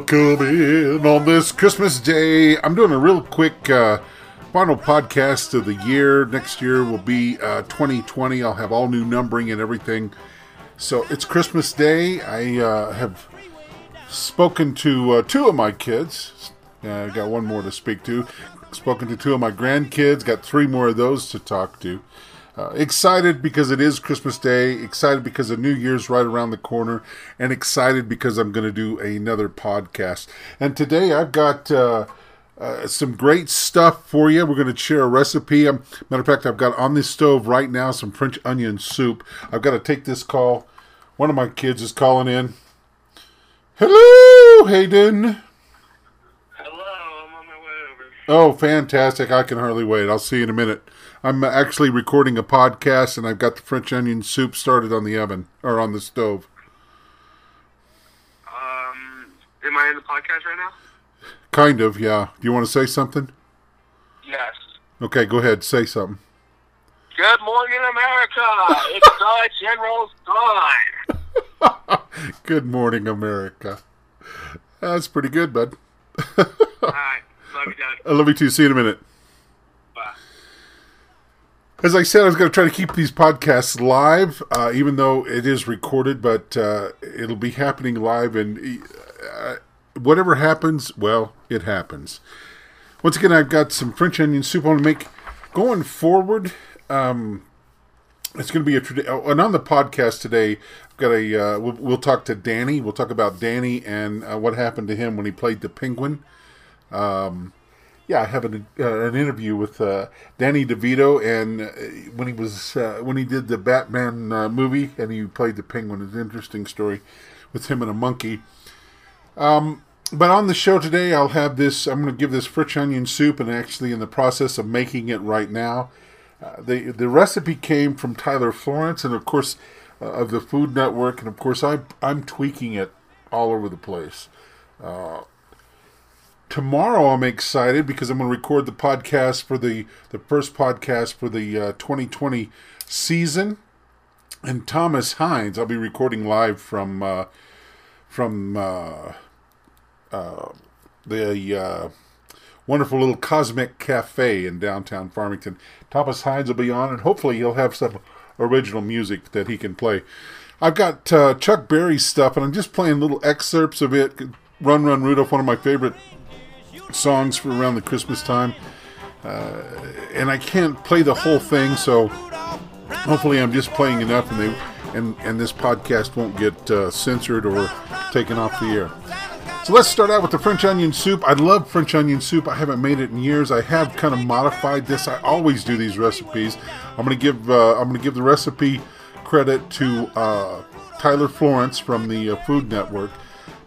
Welcome in on this Christmas day. I'm doing a real quick uh, final podcast of the year. Next year will be uh, 2020. I'll have all new numbering and everything. So it's Christmas Day. I uh, have spoken to uh, two of my kids. I got one more to speak to. Spoken to two of my grandkids. Got three more of those to talk to. Uh, excited because it is Christmas Day. Excited because the New Year's right around the corner, and excited because I'm going to do another podcast. And today I've got uh, uh, some great stuff for you. We're going to share a recipe. Um, matter of fact, I've got on the stove right now some French onion soup. I've got to take this call. One of my kids is calling in. Hello, Hayden. Hello, I'm on my way over. Oh, fantastic. I can hardly wait. I'll see you in a minute. I'm actually recording a podcast and I've got the French onion soup started on the oven or on the stove. Um, am I in the podcast right now? Kind of, yeah. Do you want to say something? Yes. Okay, go ahead. Say something. Good morning, America! It's the General's time! Good morning, America. That's pretty good, bud. Alright, love you, Dad. I love you too. See you in a minute. As I said, I was going to try to keep these podcasts live, uh, even though it is recorded, but uh, it'll be happening live. And uh, whatever happens, well, it happens. Once again, I've got some French onion soup I want to make. Going forward, um, it's going to be a tradition. Oh, and on the podcast today, I've got a. Uh, we'll, we'll talk to Danny. We'll talk about Danny and uh, what happened to him when he played the Penguin. Um, yeah, I have an, uh, an interview with uh, Danny DeVito, and uh, when he was uh, when he did the Batman uh, movie, and he played the Penguin. It's an interesting story with him and a monkey. Um, but on the show today, I'll have this. I'm going to give this French onion soup, and actually in the process of making it right now. Uh, the the recipe came from Tyler Florence, and of course of the Food Network, and of course I I'm tweaking it all over the place. Uh, tomorrow I'm excited because I'm going to record the podcast for the the first podcast for the uh, 2020 season, and Thomas Hines. I'll be recording live from uh, from uh, uh, the uh, wonderful little Cosmic Cafe in downtown Farmington. Thomas Hines will be on, and hopefully he'll have some original music that he can play. I've got uh, Chuck Berry stuff, and I'm just playing little excerpts of it. Run, Run, Rudolph, one of my favorite songs for around the Christmas time. Uh, and I can't play the whole thing, so hopefully I'm just playing enough, and they and and this podcast won't get uh, censored or taken off the air. So let's start out with the French onion soup. I love French onion soup. I haven't made it in years. I have kind of modified this. I always do these recipes. I'm gonna give uh, I'm gonna give the recipe credit to uh, Tyler Florence from the uh, Food Network,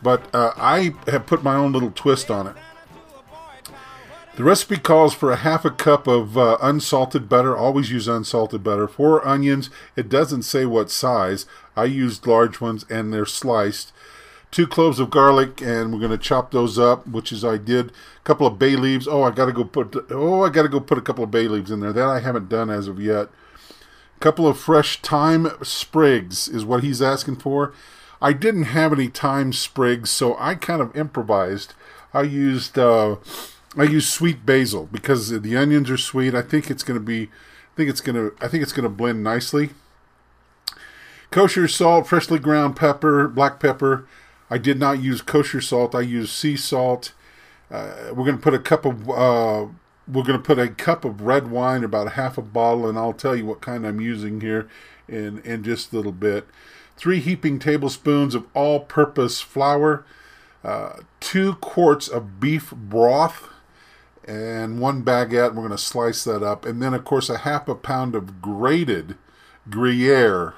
but uh, I have put my own little twist on it. The recipe calls for a half a cup of uh, unsalted butter. Always use unsalted butter. Four onions. It doesn't say what size. I used large ones and they're sliced. Two cloves of garlic, and we're going to chop those up, which is I did. A couple of bay leaves. Oh, I got to go put. Oh, I got to go put a couple of bay leaves in there. That I haven't done as of yet. A couple of fresh thyme sprigs is what he's asking for. I didn't have any thyme sprigs, so I kind of improvised. I used. Uh, I use sweet basil because the onions are sweet. I think it's going to be, I think it's going to, I think it's going to blend nicely. Kosher salt, freshly ground pepper, black pepper. I did not use kosher salt. I used sea salt. Uh, we're going to put a cup of, uh, we're going to put a cup of red wine, about half a bottle, and I'll tell you what kind I'm using here in in just a little bit. Three heaping tablespoons of all-purpose flour. Uh, two quarts of beef broth and one baguette. We're going to slice that up. And then, of course, a half a pound of grated Gruyere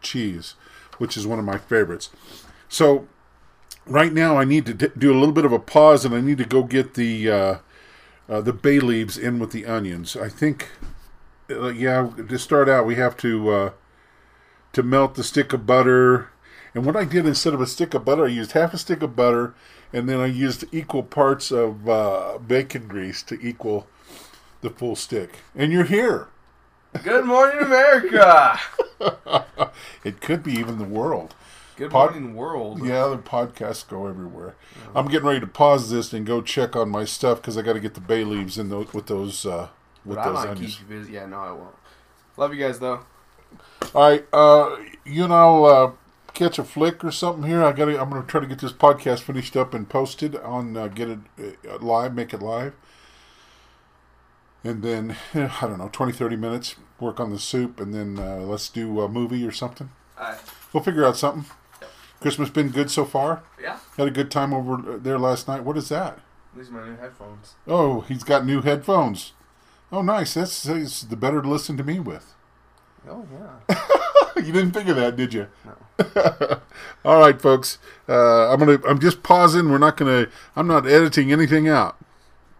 cheese, which is one of my favorites. So, right now, I need to do a little bit of a pause and I need to go get the. Uh, uh, the bay leaves in with the onions. I think, uh, yeah, to start out, we have to uh, to melt the stick of butter. And what I did instead of a stick of butter, I used half a stick of butter, and then I used equal parts of uh, bacon grease to equal the full stick. And you're here. Good morning, America. It could be even the world. Good Pod- Morning World. Yeah, the podcasts go everywhere. I'm getting ready to pause this and go check on my stuff because I got to get the bay leaves in those with those uh, with But I those might onions. keep you busy. Yeah, no, I won't. Love you guys though. All right, uh, you know, uh, catch a flick or something here. I got. I'm going to try to get this podcast finished up and posted on uh, get it uh, live, make it live, and then I don't know, 20, 30 minutes. Work on the soup, and then uh, let's do a movie or something. We'll figure out something. Christmas been good so far. Yeah. Had a good time over there last night. What is that? These are my new headphones. Oh, he's got new headphones. Oh, nice. That's, that's the better to listen to me with. Oh yeah. you didn't think of that, did you? All right, folks. Uh, I'm gonna. I'm just pausing. We're not gonna. I'm not editing anything out.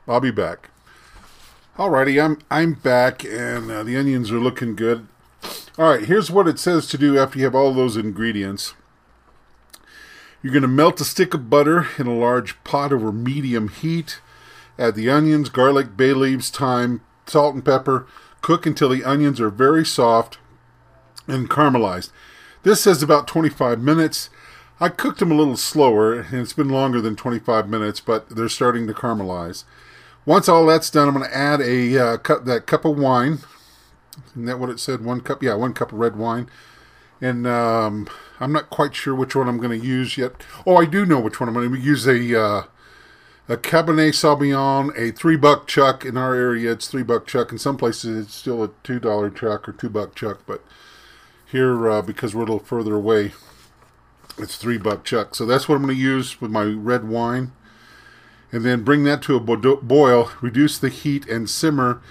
I'll be back. Alrighty, I'm I'm back, and uh, the onions are looking good. All right, here's what it says to do after you have all those ingredients. You're going to melt a stick of butter in a large pot over medium heat. Add the onions, garlic, bay leaves, thyme, salt, and pepper. Cook until the onions are very soft and caramelized. This says about 25 minutes. I cooked them a little slower, and it's been longer than 25 minutes, but they're starting to caramelize. Once all that's done, I'm going to add a uh, cup that cup of wine. Isn't that what it said? One cup, yeah, one cup of red wine. And um, I'm not quite sure which one I'm going to use yet. Oh, I do know which one I'm going to use. A uh, a Cabernet Sauvignon, a three buck chuck. In our area, it's three buck chuck. In some places, it's still a two dollar chuck or two buck chuck. But here, uh, because we're a little further away, it's three buck chuck. So that's what I'm going to use with my red wine. And then bring that to a boil. Reduce the heat and simmer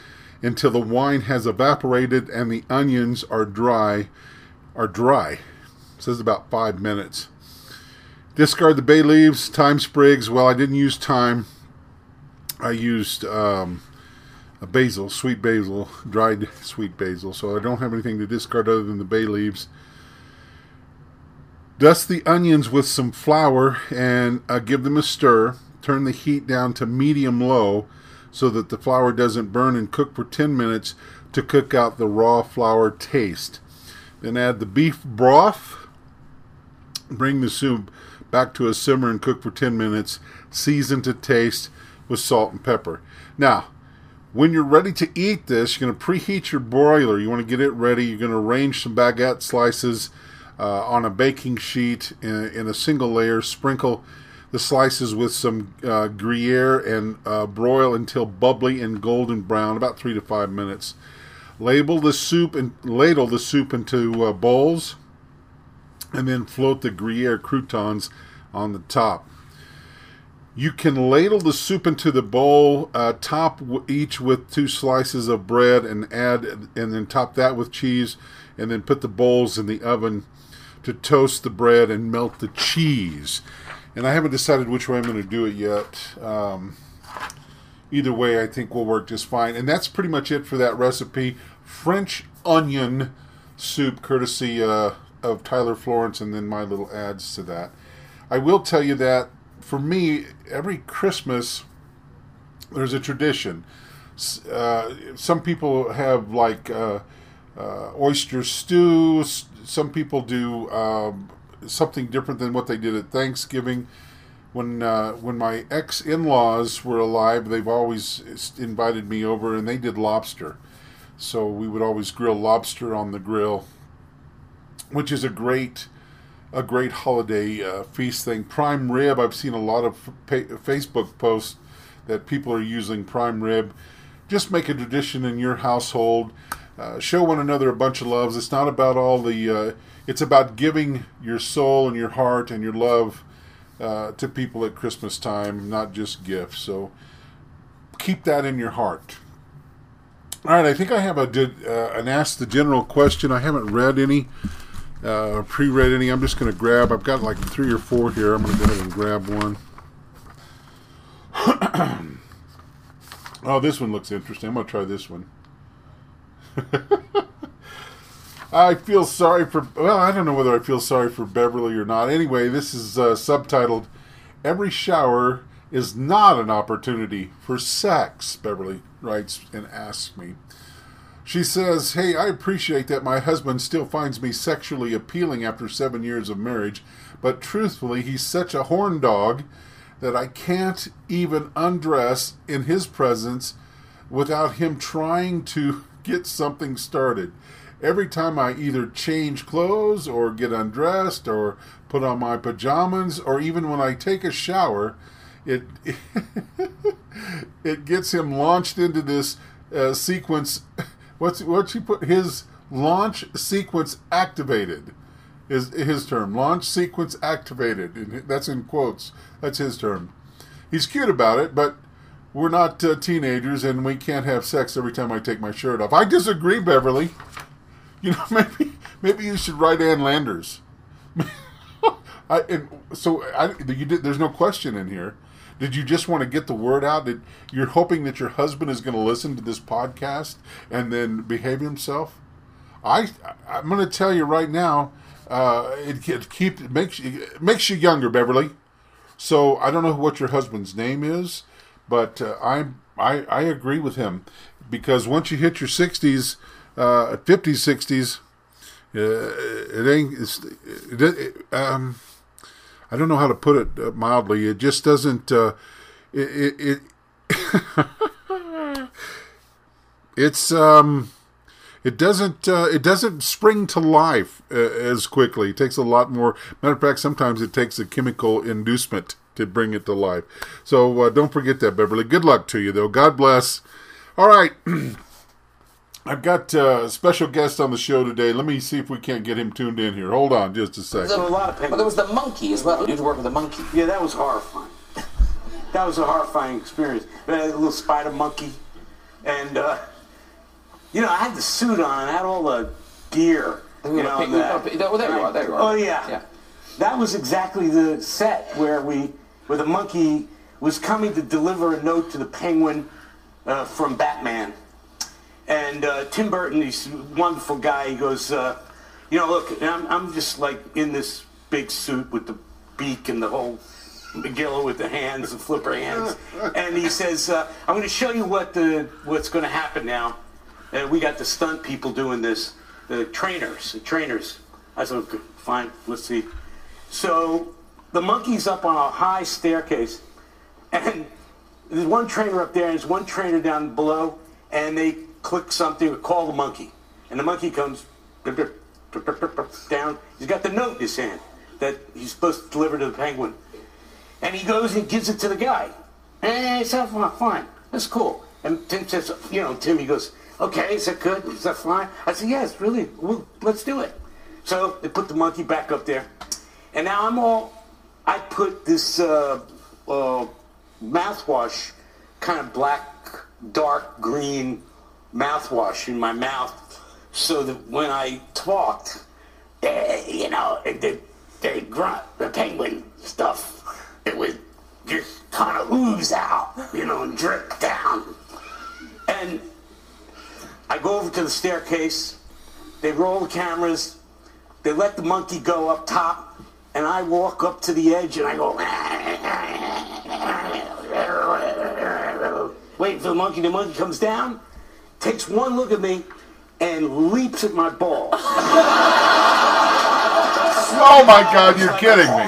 until the wine has evaporated and the onions are dry. Are dry. Says about five minutes. Discard the bay leaves, thyme sprigs. Well, I didn't use thyme. I used um, basil, sweet basil, dried sweet basil. So I don't have anything to discard other than the bay leaves. Dust the onions with some flour and uh, give them a stir. Turn the heat down to medium low so that the flour doesn't burn and cook for 10 minutes to cook out the raw flour taste. Then add the beef broth. Bring the soup back to a simmer and cook for 10 minutes. Season to taste with salt and pepper. Now, when you're ready to eat this, you're going to preheat your broiler. You want to get it ready. You're going to arrange some baguette slices uh, on a baking sheet in, in, a single layer. Sprinkle the slices with some uh, Gruyere and uh, broil until bubbly and golden brown, about three to five minutes. Label the soup and ladle the soup into uh, bowls, and then float the Gruyere croutons on the top. You can ladle the soup into the bowl, uh, top each with two slices of bread, and add, and then top that with cheese, and then put the bowls in the oven to toast the bread and melt the cheese. And I haven't decided which way I'm going to do it yet. Um, either way, I think will work just fine. And that's pretty much it for that recipe. French onion soup, courtesy uh, of Tyler Florence, and then my little ads to that. I will tell you that for me, every Christmas, there's a tradition. Uh, some people have like uh, uh, oyster stew. Some people do um, something different than what they did at Thanksgiving. When uh, when my ex in laws were alive, they've always invited me over, and they did lobster. So we would always grill lobster on the grill, which is a great a great holiday uh, feast thing. Prime rib. I've seen a lot of pa- Facebook posts that people are using prime rib. Just make a tradition in your household. Uh, show one another a bunch of loves. It's not about all the. Uh, it's about giving your soul and your heart and your love uh, to people at Christmas time, not just gifts. So keep that in your heart. All right, I think I have a uh, an ask the general question. I haven't read any, uh, pre-read any. I'm just going to grab. I've got like three or four here. I'm going to go ahead and grab one. oh, this one looks interesting. I'm going to try this one. I feel sorry for. Well, I don't know whether I feel sorry for Beverly or not. Anyway, this is uh, subtitled "Every Shower is Not an Opportunity for Sex." Beverly writes and asks me. She says, Hey, I appreciate that my husband still finds me sexually appealing after seven years of marriage, but truthfully, he's such a horn dog that I can't even undress in his presence without him trying to get something started. Every time I either change clothes or get undressed or put on my pajamas or even when I take a shower, it it gets him launched into this uh, sequence. What's what she put his launch sequence activated is his term. Launch sequence activated. And that's in quotes. That's his term. He's cute about it, but we're not uh, teenagers, and we can't have sex every time I take my shirt off. I disagree, Beverly. You know, maybe maybe you should write Ann Landers. I, and so I, you did, there's no question in here. Did you just want to get the word out? That you're hoping that your husband is going to listen to this podcast and then behave himself? I I'm going to tell you right now. Uh, it, it keep it makes you, it makes you younger, Beverly. So I don't know what your husband's name is, but uh, I I I agree with him because once you hit your sixties, uh, fifties, sixties, uh, it ain't. It's, it, it, um, I don't know how to put it uh, mildly. It just doesn't. Uh, it it, it it's um. It doesn't. Uh, it doesn't spring to life uh, as quickly. It takes a lot more. Matter of fact, sometimes it takes a chemical inducement to bring it to life. So uh, don't forget that, Beverly. Good luck to you, though. God bless. All right. I've got uh, a special guest on the show today. Let me see if we can't get him tuned in here. Hold on just a There second. was a lot of Well, there was the monkey as well. You had to work with the monkey. Yeah, that was horrifying. that was a horrifying experience. We had a little spider monkey, and uh, you know, I had the suit on, I had all the gear. You were know, pick- that- pick- oh, there you are, there you are. Oh yeah. Yeah. That was exactly the set where we, where the monkey was coming to deliver a note to the penguin uh, from Batman. And uh, Tim Burton, he's a wonderful guy. He goes, uh, you know, look, I'm, I'm just like in this big suit with the beak and the whole megillah with the hands, the flipper hands. And he says, uh, I'm going to show you what the what's going to happen now. And we got the stunt people doing this, the trainers, the trainers. I said, okay, fine, let's see. So the monkey's up on a high staircase, and there's one trainer up there, and there's one trainer down below, and they click something, or call the monkey, and the monkey comes down. He's got the note in his hand that he's supposed to deliver to the penguin, and he goes and gives it to the guy. And it's fine, fine, that's cool. And Tim says, you know, Tim, he goes, okay, is that good? Is that fine? I said, yes, really, well, let's do it. So they put the monkey back up there, and now I'm all, I put this uh, uh, mouthwash, kind of black, dark green mouthwash in my mouth, so that when I talked, eh, you know, the, the grunt, the penguin stuff, it would just kind of ooze out, you know, and drip down. And I go over to the staircase, they roll the cameras, they let the monkey go up top, and I walk up to the edge and I go, wait for the monkey. The monkey comes down, takes one look at me, and leaps at my balls. Oh my God, you're kidding me.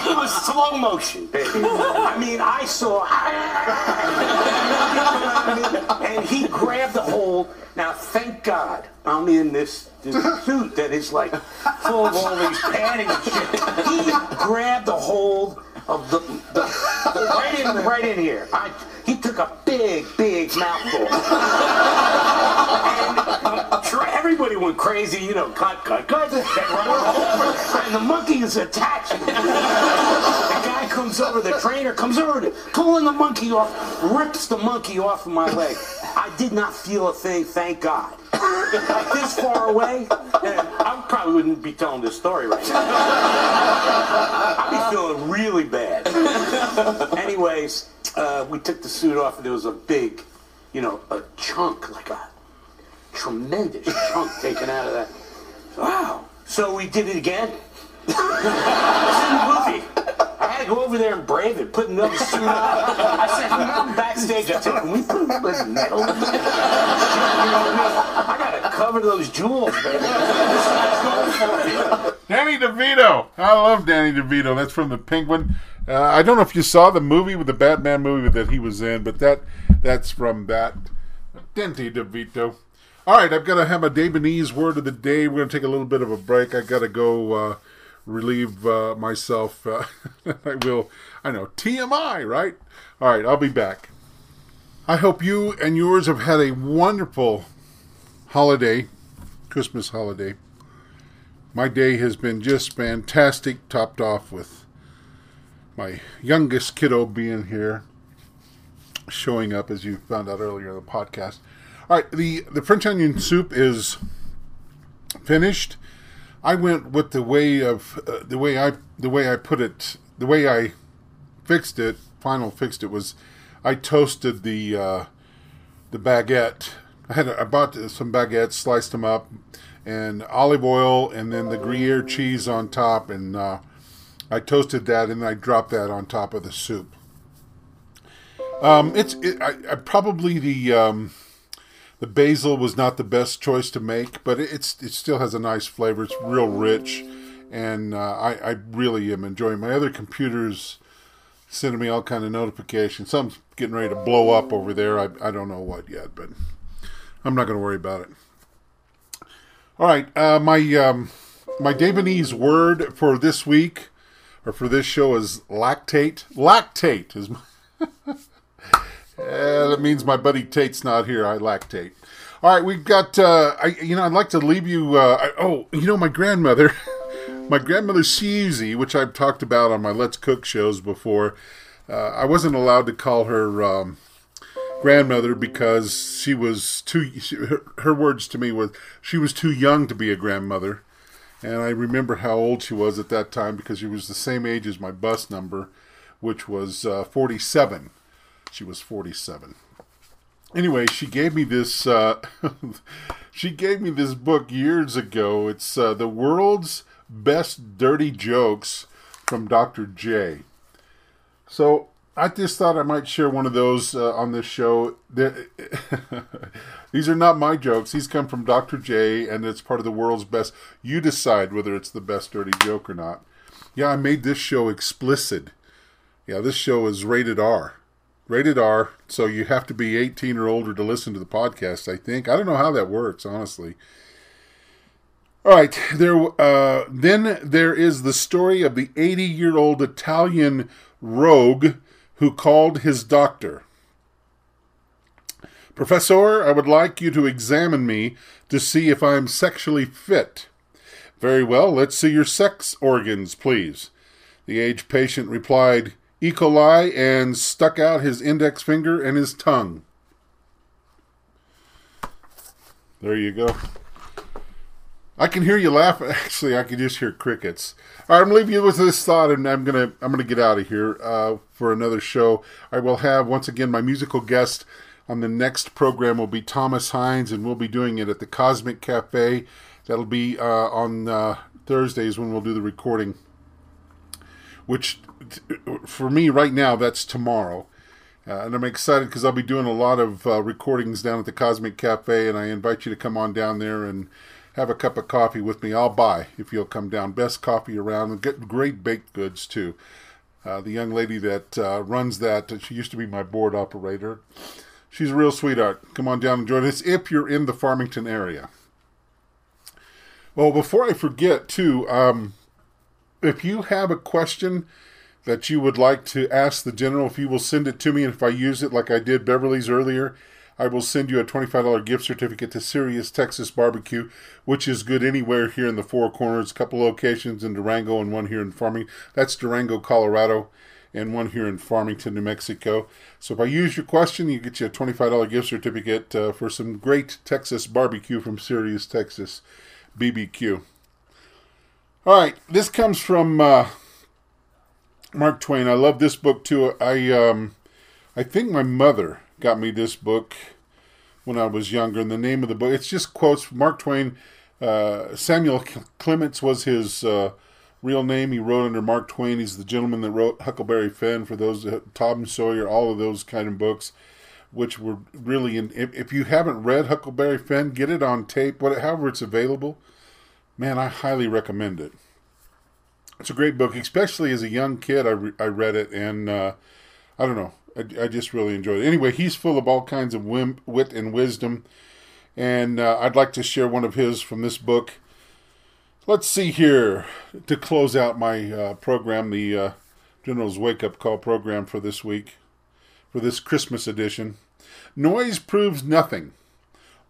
It was, slow motion, baby. I mean, I saw. and he grabbed the hold. Now, thank God I'm in this, this suit that is like full of all these padding and shit. He grabbed the hold of the, the, the right in right in here. I, he took a big, big mouthful. Everybody went crazy, you know, cut, cut, cut. Run over, and the monkey is attaching. The guy comes over, the trainer comes over, pulling the monkey off, rips the monkey off of my leg. I did not feel a thing, thank God. This far away, I probably wouldn't be telling this story right now. I'd be feeling really bad. Anyways, uh, we took the suit off, and there was a big, you know, a chunk, like a tremendous chunk taken out of that. Wow. So we did it again. it's in the movie. Go over there and brave it, put another suit on. I said, I'm backstage, I said, can we put another metal? I gotta cover those jewels, baby. Danny DeVito. I love Danny DeVito. That's from the Penguin. Uh, I don't know if you saw the movie with the Batman movie that he was in, but that that's from that. Danny DeVito. All right, I've got to have a Davenese word of the day. We're going to take a little bit of a break. I got to go uh, relieve uh, myself. Uh, I will. I know TMI, right? All right, I'll be back. I hope you and yours have had a wonderful holiday, Christmas holiday. My day has been just fantastic, topped off with my youngest kiddo being here, showing up as you found out earlier in the podcast. All right, the the French onion soup is finished. I went with the way of uh, the way I the way I put it, the way I fixed it. Final fixed it was I toasted the uh, the baguette. I had I bought some baguettes, sliced them up, and olive oil, and then the Gruyere cheese on top, and uh, I toasted that, and I dropped that on top of the soup. Um, it's it, I, I probably the um, the basil was not the best choice to make, but it, it's it still has a nice flavor. It's real rich, and uh, I I really am enjoying. My other computers sending me all kind of notifications. Something's getting ready to blow up over there. I I don't know what yet, but I'm not going to worry about it. All right, uh, my um, my Davenese word for this week or for this show is lactate. Lactate is. My Eh, that means my buddy Tate's not here. I lactate. All right, we've got. Uh, I you know I'd like to leave you. Uh, I, oh, you know my grandmother, my grandmother Susie, which I've talked about on my Let's Cook shows before. Uh, I wasn't allowed to call her um, grandmother because she was too. She, her, her words to me was she was too young to be a grandmother, and I remember how old she was at that time because she was the same age as my bus number, which was uh, forty-seven. She was 47. Anyway, she gave me this. Uh, she gave me this book years ago. It's uh, the world's best dirty jokes from Dr. J. So I just thought I might share one of those uh, on this show. These are not my jokes. These come from Dr. J, and it's part of the world's best. You decide whether it's the best dirty joke or not. Yeah, I made this show explicit. Yeah, this show is rated R rated R, so you have to be 18 or older to listen to the podcast, I think. I don't know how that works, honestly. All right, there. Uh, then there is the story of the 80 year old Italian rogue who called his doctor. Professor, I would like you to examine me to see if I am sexually fit. Very well, let's see your sex organs, please. The aged patient replied, E. coli and stuck out his index finger and his tongue. There you go. I can hear you laugh. Actually, I can just hear crickets. All right, I'm leaving you with this thought, and I'm gonna I'm gonna get out of here uh, for another show. I will have once again my musical guest on the next program will be Thomas Hines, and we'll be doing it at the Cosmic Cafe. That'll be uh, on uh, Thursdays when we'll do the recording. Which for me right now, that's tomorrow. Uh, and I'm excited because I'll be doing a lot of uh, recordings down at the Cosmic Cafe, and I invite you to come on down there and have a cup of coffee with me. I'll buy if you'll come down. Best coffee around, and get great baked goods too. Uh, the young lady that uh, runs that, she used to be my board operator. She's a real sweetheart. Come on down and join us if you're in the Farmington area. Well, before I forget, too, um, if you have a question that you would like to ask the general, if you will send it to me, and if I use it like I did Beverly's earlier, I will send you a $25 gift certificate to Serious Texas Barbecue, which is good anywhere here in the Four Corners. A couple locations in Durango and one here in Farmington. That's Durango, Colorado, and one here in Farmington, New Mexico. So if I use your question, you get you a $25 gift certificate uh, for some great Texas barbecue from Serious Texas BBQ. All right, this comes from uh, Mark Twain. I love this book too. I um, I think my mother got me this book when I was younger. And the name of the book, it's just quotes Mark Twain. Uh, Samuel Clemens was his uh, real name. He wrote under Mark Twain. He's the gentleman that wrote Huckleberry Finn for those uh, Tom Sawyer, all of those kind of books, which were really. In, if, if you haven't read Huckleberry Finn, get it on tape. whatever, however, it's available. Man, I highly recommend it. It's a great book, especially as a young kid. I, re- I read it, and uh, I don't know. I, I just really enjoyed it. Anyway, he's full of all kinds of whim, wit and wisdom, and uh, I'd like to share one of his from this book. Let's see here to close out my uh, program, the uh, General's Wake Up Call program for this week, for this Christmas edition. Noise proves nothing.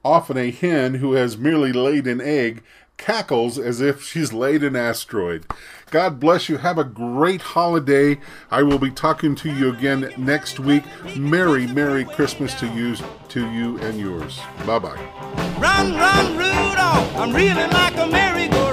Often a hen who has merely laid an egg cackles as if she's laid an asteroid. God bless you. Have a great holiday. I will be talking to you again next week. Merry, Merry Christmas to you, to you and yours. Bye bye. Run, run, Rudolph. I'm reeling like a merry-go-round.